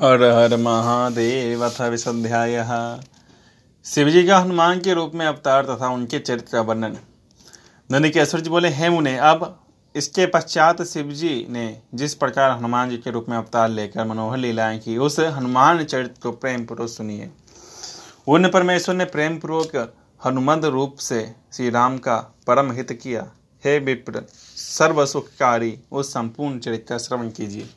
हर हर महादेव अथ विशध्याय शिव जी का हनुमान के रूप में अवतार तथा उनके चरित्र का वर्णन। नंदी नंदिकेश्वर जी बोले, हे मुने, अब इसके पश्चात शिव जी ने जिस प्रकार हनुमान जी के रूप में अवतार लेकर मनोहर लीलाएँ की, उस हनुमान चरित्र को प्रेम पूर्वक सुनिए। उन परमेश्वर ने प्रेम पूर्वक हनुमंत रूप से श्री राम का परम हित किया। हे विप्र सर्व सुखकारी उस संपूर्ण चरित्र का श्रवण कीजिए।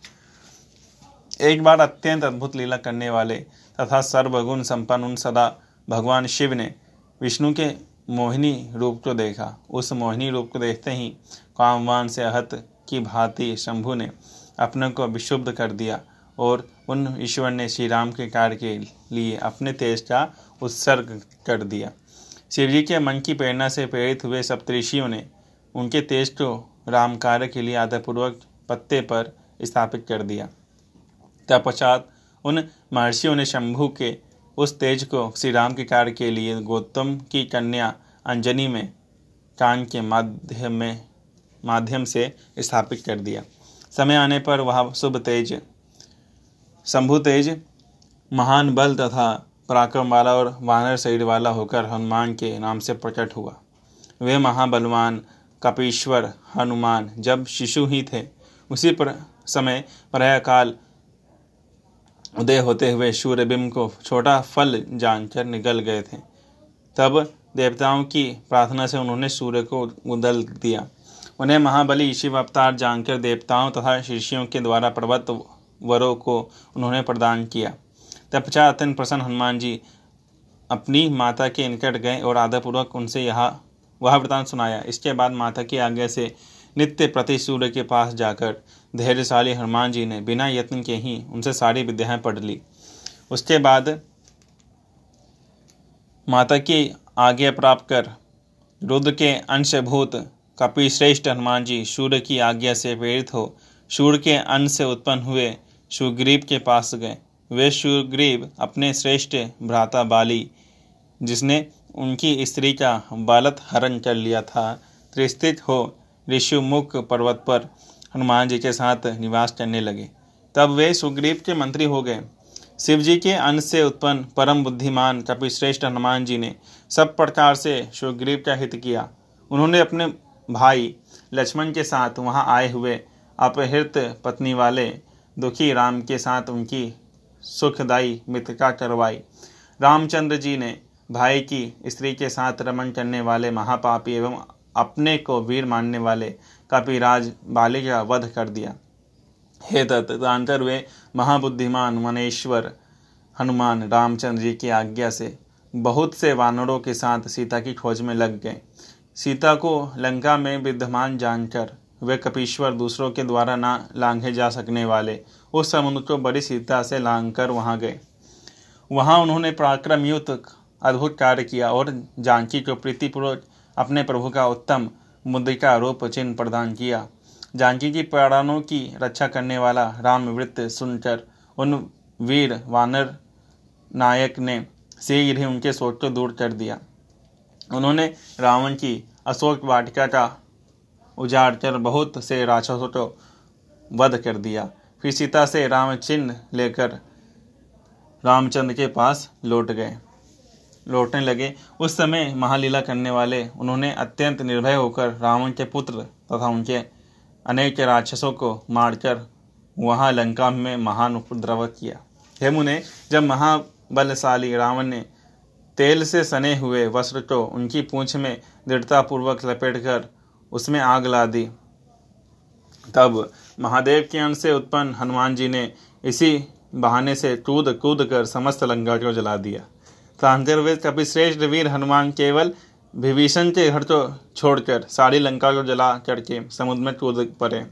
एक बार अत्यंत अद्भुत लीला करने वाले तथा सर्वगुण संपन्न उन सदा भगवान शिव ने विष्णु के मोहिनी रूप को देखा। उस मोहिनी रूप को देखते ही कामवान से अहत की भांति शंभु ने अपने को विशुद्ध कर दिया और उन ईश्वर ने श्री राम के कार्य के लिए अपने तेज का उत्सर्ग कर दिया। शिव जी के मन की प्रेरणा से प्रेरित हुए सप्तऋषियों ने उनके तेज को राम कार्य के लिए आदरपूर्वक पत्ते पर स्थापित कर दिया। तत्पश्चात उन महर्षियों ने शंभु के उस तेज को श्री राम के कार्य के लिए गौतम की कन्या अंजनी में कान के माध्यम में, माध्यम से स्थापित कर दिया। समय आने पर वह शुभ तेज, शंभु तेज, महान बल तथा पराक्रम वाला और वानर शरीर वाला होकर हनुमान के नाम से प्रकट हुआ। वे महाबलवान कपीश्वर हनुमान जब शिशु ही थे, उसी पर समय काल उदय होते हुए सूर्यबिंब को छोटा फल जानकर निकल गए थे। तब देवताओं की प्रार्थना से उन्होंने सूर्य को उदल दिया। उन्हें महाबली शिव अवतार जानकर देवताओं तथा शिष्यों के द्वारा पर्वत वरों को उन्होंने प्रदान किया। तत्पश्चात अत्यंत प्रसन्न हनुमान जी अपनी माता के निकट गए और आदरपूर्वक उनसे यह वह वृतांत सुनाया। इसके बाद माता की आज्ञा से नित्य प्रति सूर्य के पास जाकर धैर्यशाली हनुमान जी ने बिना यत्न के ही उनसे सारी विद्याएँ पढ़ ली। उसके बाद माता की आज्ञा प्राप्त कर रुद्र के अंशभूत कपि श्रेष्ठ हनुमान जी सूर्य की आज्ञा से प्रेरित हो सूर्य के अन्न से उत्पन्न हुए सुग्रीव के पास गए। वे सुग्रीव अपने श्रेष्ठ भ्राता बाली, जिसने उनकी स्त्री का बालत हरण कर लिया था, त्रिस्थित हो ऋषिमुख पर्वत पर हनुमान जी के साथ निवास करने लगे। तब वे सुग्रीव के मंत्री हो गए। शिव जी के अंश से उत्पन्न परम बुद्धिमान कपिश्रेष्ठ हनुमान जी ने सब प्रकार से सुग्रीव का हित किया। उन्होंने अपने भाई लक्ष्मण के साथ वहाँ आए हुए अपहृत पत्नी वाले दुखी राम के साथ उनकी सुखदायी मित्रता करवाई। रामचंद्र जी ने भाई की स्त्री के साथ रमन करने वाले महापापी एवं अपने को वीर मानने वाले कपिराज बाली का वध कर दिया। हे तत्तर वे महाबुद्धिमान मनेश्वर, हनुमान रामचंद्र जी की आज्ञा से बहुत से वानरों के साथ सीता की खोज में लग गए। सीता को लंका में विद्यमान जानकर वे कपीश्वर दूसरों के द्वारा ना लांघे जा सकने वाले, उस समुद्र को बड़ी सीता से लांग कर वहाँ गए। वहाँ उन्होंने पराक्रम युक्त अद्भुत कार्य किया और जानकी को प्रीतिपूर्वक अपने प्रभु का उत्तम मुद्रिका रूप चिन्ह प्रदान किया। जानकी की प्राणों की रक्षा करने वाला रामवृत्त सुनकर उन वीर वानर नायक ने शीघ्र ही उनके शोक को दूर कर दिया। उन्होंने रावण की अशोक वाटिका का उजाड़ कर बहुत से राक्षसों को वध कर दिया। फिर सीता से रामचिन्ह लेकर रामचंद्र के पास लौट गए। लौटने लगे। उस समय महालीला करने वाले उन्होंने अत्यंत निर्भय होकर रावण के पुत्र तथा उनके अनेक राक्षसों को मारकर वहाँ लंका में महान उपद्रव किया। हेमु ने जब महाबलशाली रावण ने तेल से सने हुए वस्त्र को उनकी पूंछ में दृढ़तापूर्वक लपेटकर उसमें आग ला दी, तब महादेव के अंश से उत्पन्न हनुमान जी ने इसी बहाने से कूद कूद कर समस्त लंका को जला दिया। क्रांतिर्वेद कपिश्रेष्ठ वीर हनुमान केवल विभीषण के घर को छोड़कर सारी लंका को जला करके समुद्र में कूद पड़े।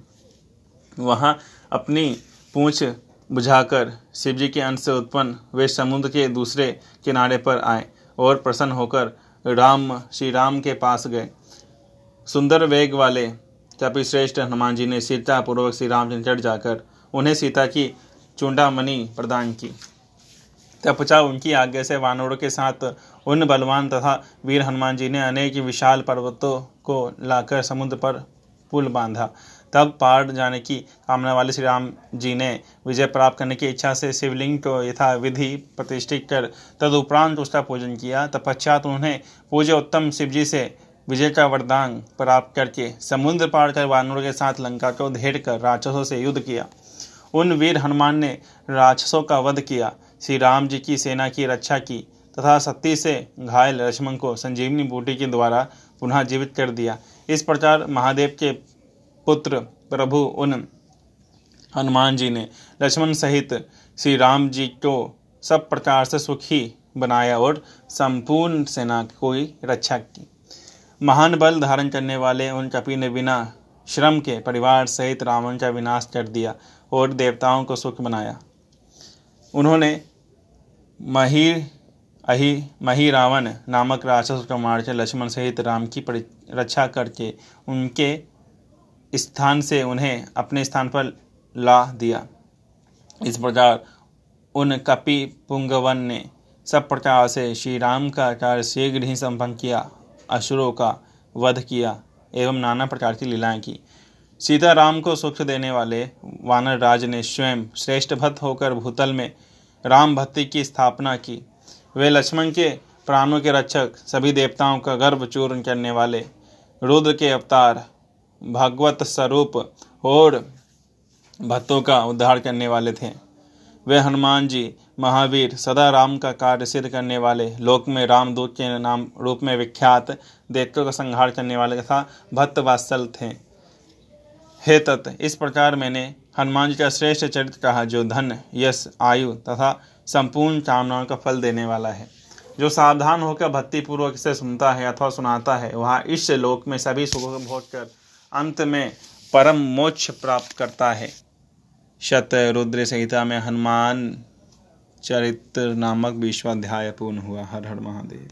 वहाँ अपनी पूंछ बुझाकर शिवजी के अंश से उत्पन्न वे समुद्र के दूसरे किनारे पर आए और प्रसन्न होकर राम, श्री राम के पास गए। सुंदर वेग वाले कपिश्रेष्ठ हनुमान जी ने सीता पूर्वक श्री राम चढ़ जाकर उन्हें सीता की चूंडामणि प्रदान की। तपचा उनकी आज्ञा से वानरों के साथ उन बलवान तथा वीर हनुमान जी ने अनेक विशाल पर्वतों को लाकर समुद्र पर पुल बांधा। तब पार जाने की कामना वाले श्री राम जी ने विजय प्राप्त करने की इच्छा से शिवलिंग को यथा विधि प्रतिष्ठित कर तदुपरांत उसका पूजन किया। तपश्चात उन्हें पूज्य उत्तम शिव जी से विजय का वरदान प्राप्त करके समुद्र पार कर वानरों के साथ लंका को धेड़ कर राक्षसों से युद्ध किया। उन वीर हनुमान ने राक्षसों का वध किया। श्री राम जी की सेना की रक्षा की तथा सत्ती से घायल लक्ष्मण को संजीवनी बूटी के द्वारा पुनः जीवित कर दिया। इस प्रकार महादेव के पुत्र प्रभु उन हनुमान जी ने लक्ष्मण सहित श्री राम जी को सब प्रकार से सुखी बनाया और संपूर्ण सेना की रक्षा की। महान बल धारण करने वाले उन कपि ने बिना श्रम के परिवार सहित रावण का विनाश कर दिया और देवताओं को सुख बनाया। उन्होंने मही अहि रावण नामक राक्षस को मारकर लक्ष्मण सहित राम की रक्षा करके उनके स्थान से उन्हें अपने स्थान पर ला दिया। इस प्रकार उन कपि पुंगवन ने सब प्रकार से श्री राम का कार्य शीघ्र ही संपन्न किया, असुरों का वध किया एवं नाना प्रकार की लीलाएँ की। सीताराम को सुख देने वाले वानर राज ने स्वयं श्रेष्ठ भक्त होकर भूतल में राम भक्ति की स्थापना की। वे लक्ष्मण के प्राणों के रक्षक, सभी देवताओं का गर्भ चूर्ण करने वाले रुद्र के अवतार, भगवत स्वरूप और भक्तों का उद्धार करने वाले थे। वे हनुमान जी, महावीर, सदा राम का कार्य सिद्ध करने वाले, लोक में रामदूत के नाम रूप में विख्यात देवतों का संहार करने वाले तथा भक्त वात्सल थे। हे तत् इस प्रकार मैंने हनुमान जी का श्रेष्ठ चरित्र कहा जो धन, यश, आयु तथा संपूर्ण कामनाओं का फल देने वाला है। जो सावधान होकर भक्तिपूर्वक से सुनता है अथवा सुनाता है, वह इस लोक में सभी सुखों को भोग कर अंत में परम मोक्ष प्राप्त करता है। शत रुद्र संहिता में हनुमान चरित्र नामक विश्वाध्याय पूर्ण हुआ। हर हर महादेव।